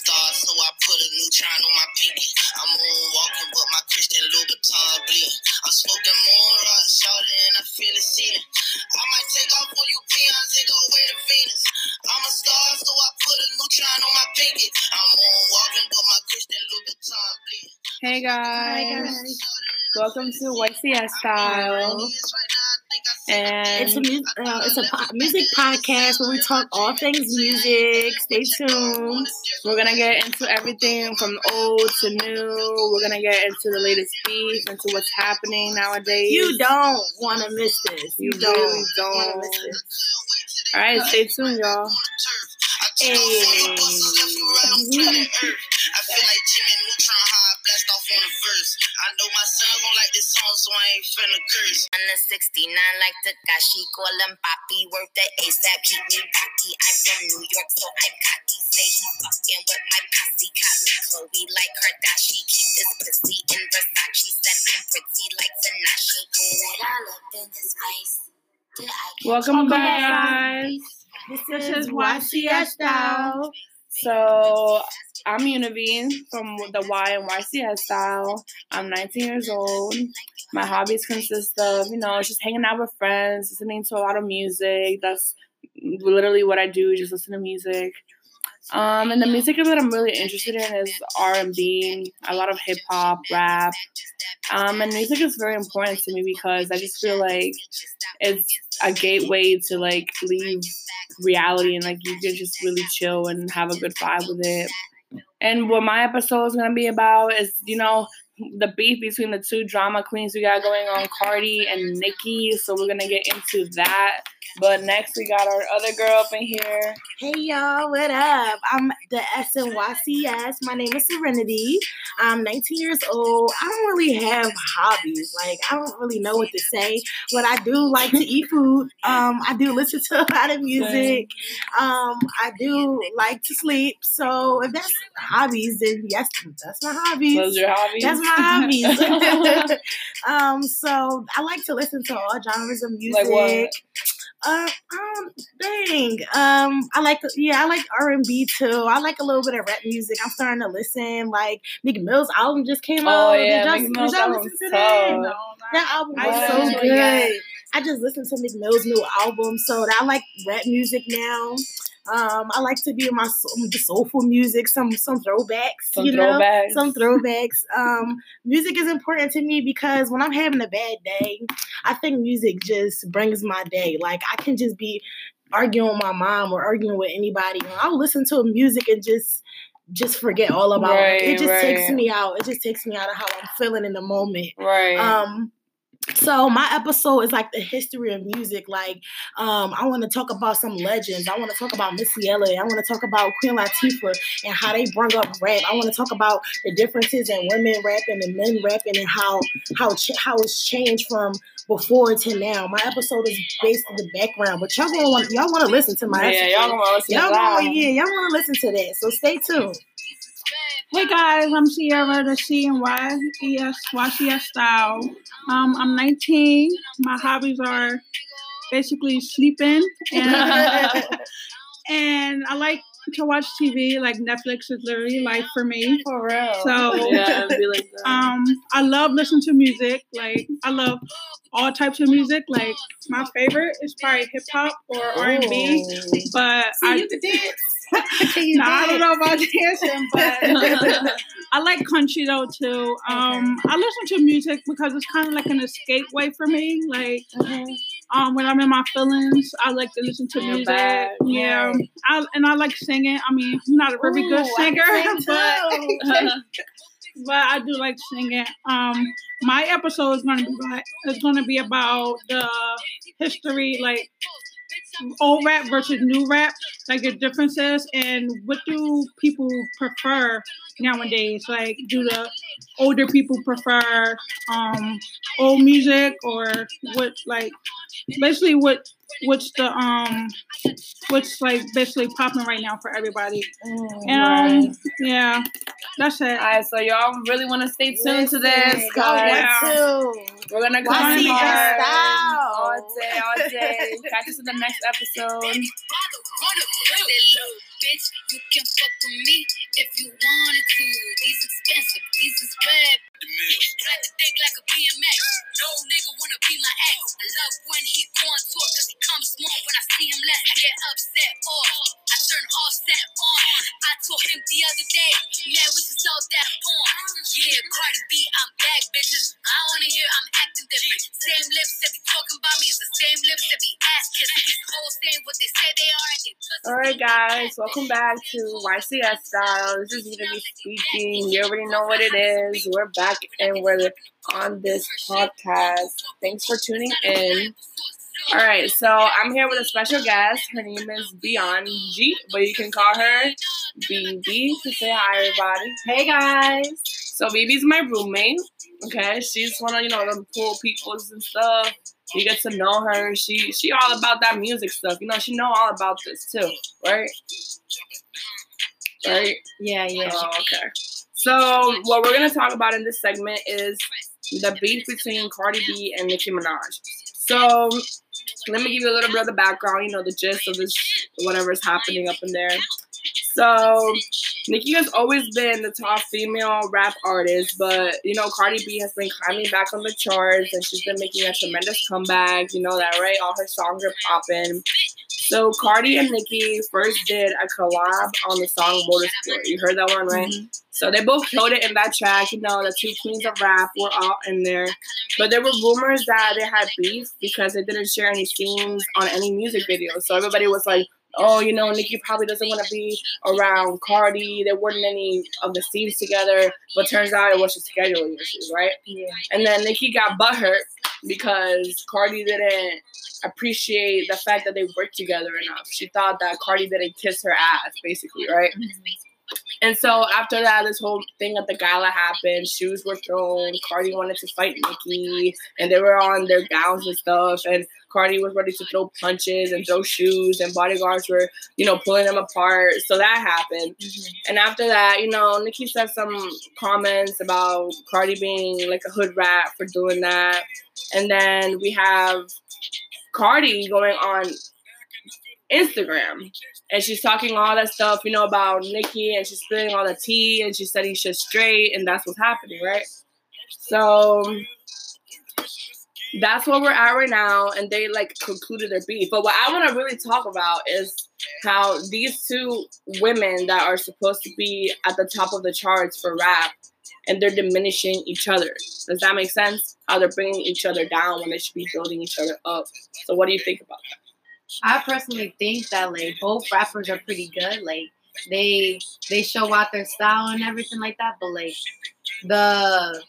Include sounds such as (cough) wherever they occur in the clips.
star, so I put a neutron on my pinky. I'm moonwalking, but my Christian Louboutin bleeding. I'm smoking more rock, shorter, and I feel it seating. I might take off on you peons and go away to Venus. I'm a star, so I put a neutron on my pinky. I'm moonwalking, but my Christian Louboutin bleeding. Hey guys. Welcome to YCS Style. And It's a mu- uh, it's a po- music podcast where we talk all things music. Stay tuned. we're gonna get into everything from old to new. We're gonna get into the latest beef, into what's happening nowadays. You don't want to miss this. You, You don't, really want to don't. miss this. All right, stay tuned, y'all. Hey. I feel like Jimmy Neutron high blast off on the verse. I know my son gon' like this song, so I ain't finna curse. On the 69 like Tekashi, call him Poppy, worth the ASAP, keep me rocky. I'm from New York, so I'm cocky. Say he fucking with my posse, caught me Chloe like Kardashian. Keep this pussy in Versace, said I'm pretty like Tinashe. That I looked in his face. Did I get Welcome, Welcome back, back. guys. This is YCS style. So I'm Univine from the Y and YCS style. I'm 19 years old. My hobbies consist of, you know, just hanging out with friends, listening to a lot of music. That's literally what I do, just listen to music. Um, and the music that I'm really interested in is R&B, a lot of hip hop, rap. Um, and music is very important to me because I just feel like it's a gateway to like leave reality and like you can just really chill and have a good vibe with it. And what my episode is gonna be about is, you know, the beef between the two drama queens we got going on, Cardi and Nicki. So we're gonna get into that. But next we got our other girl up in here. Hey y'all, what up? I'm the SNYCS. My name is Serenity. I'm 19 years old. I don't really have hobbies. Like I don't really know what to say, but I do like to eat food. Um, I do listen to a lot of music. Um, I do like to sleep. So if that's hobbies, then yes, that's my hobbies. Those your hobbies? That's my hobbies. (laughs) (laughs) um, so I like to listen to all genres of music. Like what? Uh, um, dang. Um, I like, yeah, I like R and B too. I like a little bit of rap music. I'm starting to listen. Like Meek Mill's album just came Oh, out. yeah, did y'all, Meek did Mill's y'all listen to that? tough. That album I was so listened to it, good. yeah. I just listened to Meek Mill's new album, so I like rap music now. Um, I like to be in my the soulful music, some some throwbacks, Some you know, throwbacks. some throwbacks. Um, music is important to me because when I'm having a bad day, I think music just brings my day. Like I can just be arguing with my mom or arguing with anybody, and I'll listen to music and just just forget all about Right, it. It just takes me out. It just takes me out of how I'm feeling in the moment. Right. Um, so my episode is like the history of music. Like, um, I want to talk about some legends. I want to talk about Missy Elliott. I want to talk about Queen Latifah and how they brought up rap. I want to talk about the differences in women rapping and men rapping and how how ch- how it's changed from before to now. My episode is based on the background, but y'all gonna want y'all want to listen to my yeah, episode. y'all gonna listen Y'all to gonna, yeah, y'all want to listen to that. So stay tuned. Hey guys, I'm Sierra, the C and Y E S YCS style. Um, I'm 19. My hobbies are basically sleeping, and, (laughs) and I like to watch TV. Like Netflix is literally life for me. For real. So yeah, like um, I love listening to music. Like I love all types of music. Like my favorite is probably hip hop or R and B. But I, you can dance. (laughs) Nah, I don't know about dancing, but (laughs) I like country though too. Um, I listen to music because it's kind of like an escape way for me. Like um, when I'm in my feelings, I like to listen to music. bad, Yeah. I, and I like singing. I mean, I'm not a very good Ooh, I singer, (laughs) but but I do like singing. Um, my episode is gonna be like gonna be about the history, like old rap versus new rap, like the differences, and what do people prefer nowadays? Like, do the older people prefer um old music, or what? Like, basically, what what's the um what's like basically popping right now for everybody? Um, yeah, that's it. All right, so y'all really want to stay tuned to this, y'all guys. want to. We're gonna go Why hard all day, all day. (laughs) Catch us in the next episode. Yeah, Cardi B, I'm back, bitches. I wanna hear I'm acting different. Right, guys, welcome back to YCS Style. This is gonna be speaking. You already know what it is. We're back and we're on this podcast. Thanks for tuning in. All right, so I'm here with a special guest. Her name is Beyond G, but you can call her BB to say hi, everybody. Hey guys. So BB's my roommate. Okay, she's one of you know the cool peoples and stuff. You get to know her. She she all about that music stuff. You know, she know all about this too, right? Right. Yeah, yeah. Oh, okay. So what we're gonna talk about in this segment is the beef between Cardi B and Nicki Minaj. So let me give you a little bit of the background, you know, the gist of this whatever's happening up in there. So Nicki has always been the top female rap artist, but you know, Cardi B has been climbing back on the charts and she's been making a tremendous comeback. You know that, right? All her songs are popping. So Cardi and Nicki first did a collab on the song Motorsport. You heard that one, right? Mm-hmm. So they both killed it in that track. You know, the two queens of rap were all in there. But there were rumors that they had beef because they didn't share any scenes on any music videos. So everybody was like, oh, you know, Nicki probably doesn't want to be around Cardi. There weren't any of the scenes together. But turns out it was just scheduling issues, right? Yeah. And then Nicki got butthurt because Cardi didn't appreciate the fact that they worked together enough. She thought that Cardi didn't kiss her ass, basically, right? Mm-hmm. And so after that, this whole thing at the gala happened. Shoes were thrown. Cardi wanted to fight Nicki, and they were on their gowns and stuff. And Cardi was ready to throw punches and throw shoes, and bodyguards were, you know, pulling them apart. So that happened. Mm-hmm. And after that, you know, Nicki said some comments about Cardi being like a hood rat for doing that. And then we have Cardi going on Instagram and she's talking all that stuff, you know, about Nicki and she's spilling all the tea and she said he's just straight and that's what's happening, right? So that's where we're at right now and they like concluded their beef. But what I want to really talk about is how these two women that are supposed to be at the top of the charts for rap and they're diminishing each other. Does that make sense? How they're bringing each other down when they should be building each other up. So what do you think about that? I personally think that like both rappers are pretty good. Like they they show out their style and everything like that, but like the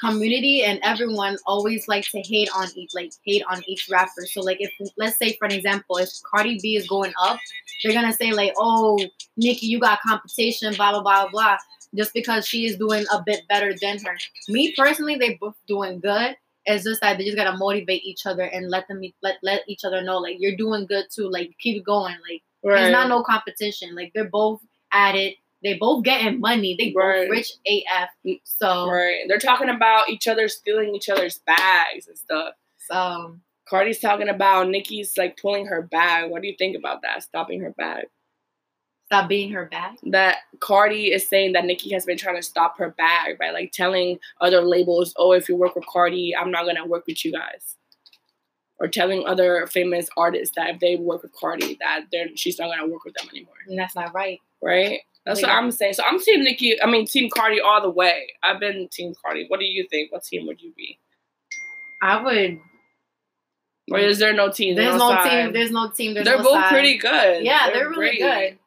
community and everyone always like to hate on each like hate on each rapper. So like if let's say for an example, if Cardi B is going up, they're gonna say like, oh Nicki, you got competition, blah blah blah blah, just because she is doing a bit better than her. Me personally, they both doing good. It's just that they just gotta motivate each other and let them let let each other know like you're doing good too. Like keep going. Like there's not no competition. Like they're both at it. They both getting money. They Right. both rich AF. Mm, so Right. They're talking about each other stealing each other's bags and stuff. so Cardi's talking about Nicki's like pulling her bag. What do you think about that? Stopping her bag. Stop being her back. That Cardi is saying that Nicki has been trying to stop her bag by like telling other labels, oh, if you work with Cardi, I'm not gonna work with you guys. Or telling other famous artists that if they work with Cardi, that they're she's not gonna work with them anymore. And that's not right. Right? That's what I'm saying. So I'm team Nicki. I mean, team Cardi all the way. I've been team Cardi. What do you think? What team would you be? I would. Or is there no team? There's no side? team. There's no team. There's they're no both side. pretty good. Yeah, they're, really great. good.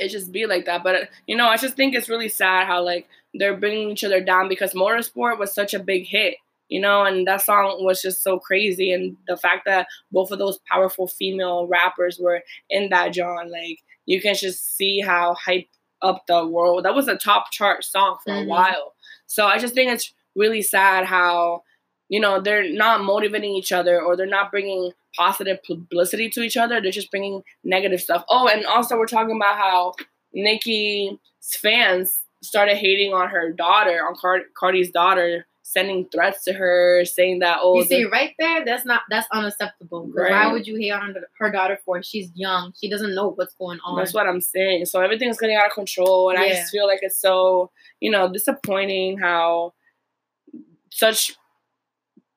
It just be like that, but you know, I just think it's really sad how like they're bringing each other down because Motorsport was such a big hit, you know, and that song was just so crazy, and the fact that both of those powerful female rappers were in that John, like you can just see how hype up the world. That was a top chart song for Mhm. a while. So I just think it's really sad how you know they're not motivating each other or they're not bringing positive publicity to each other they're just bringing negative stuff oh and also we're talking about how Nicki's fans started hating on her daughter on Card- Cardi's daughter sending threats to her, saying that oh, you see, right there, that's not that's unacceptable. 'Cause Why would you hate on her daughter for? She's young. She doesn't know what's going on. that's what I'm saying. So everything's getting out of control, and I just feel like it's so you know disappointing how such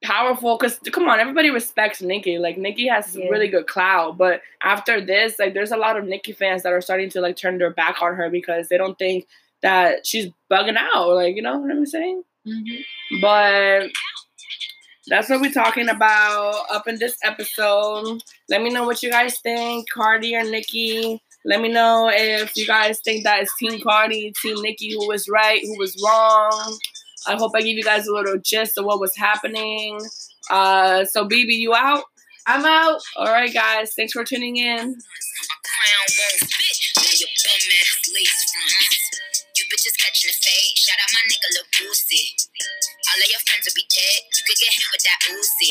powerful because come on everybody respects nicki like nicki has Yeah. really good clout but after this like there's a lot of nicki fans that are starting to like turn their back on her because they don't think that she's bugging out like you know what i'm saying Mhm. but that's what we're talking about up in this episode. Let me know what you guys think, Cardi or Nicki. Let me know if you guys think that it's Team Cardi, Team Nicki, who was right, who was wrong. I hope I give you guys a little gist of what was happening. Uh, so, BB, you out? I'm out. All right, guys. Thanks for tuning in. My crown won't fit on your bum ass lace fronts. You bitches catching the fade. Shout out my nigga Lil Boosie. All of your friends will be dead. You could get hit with that Uzi.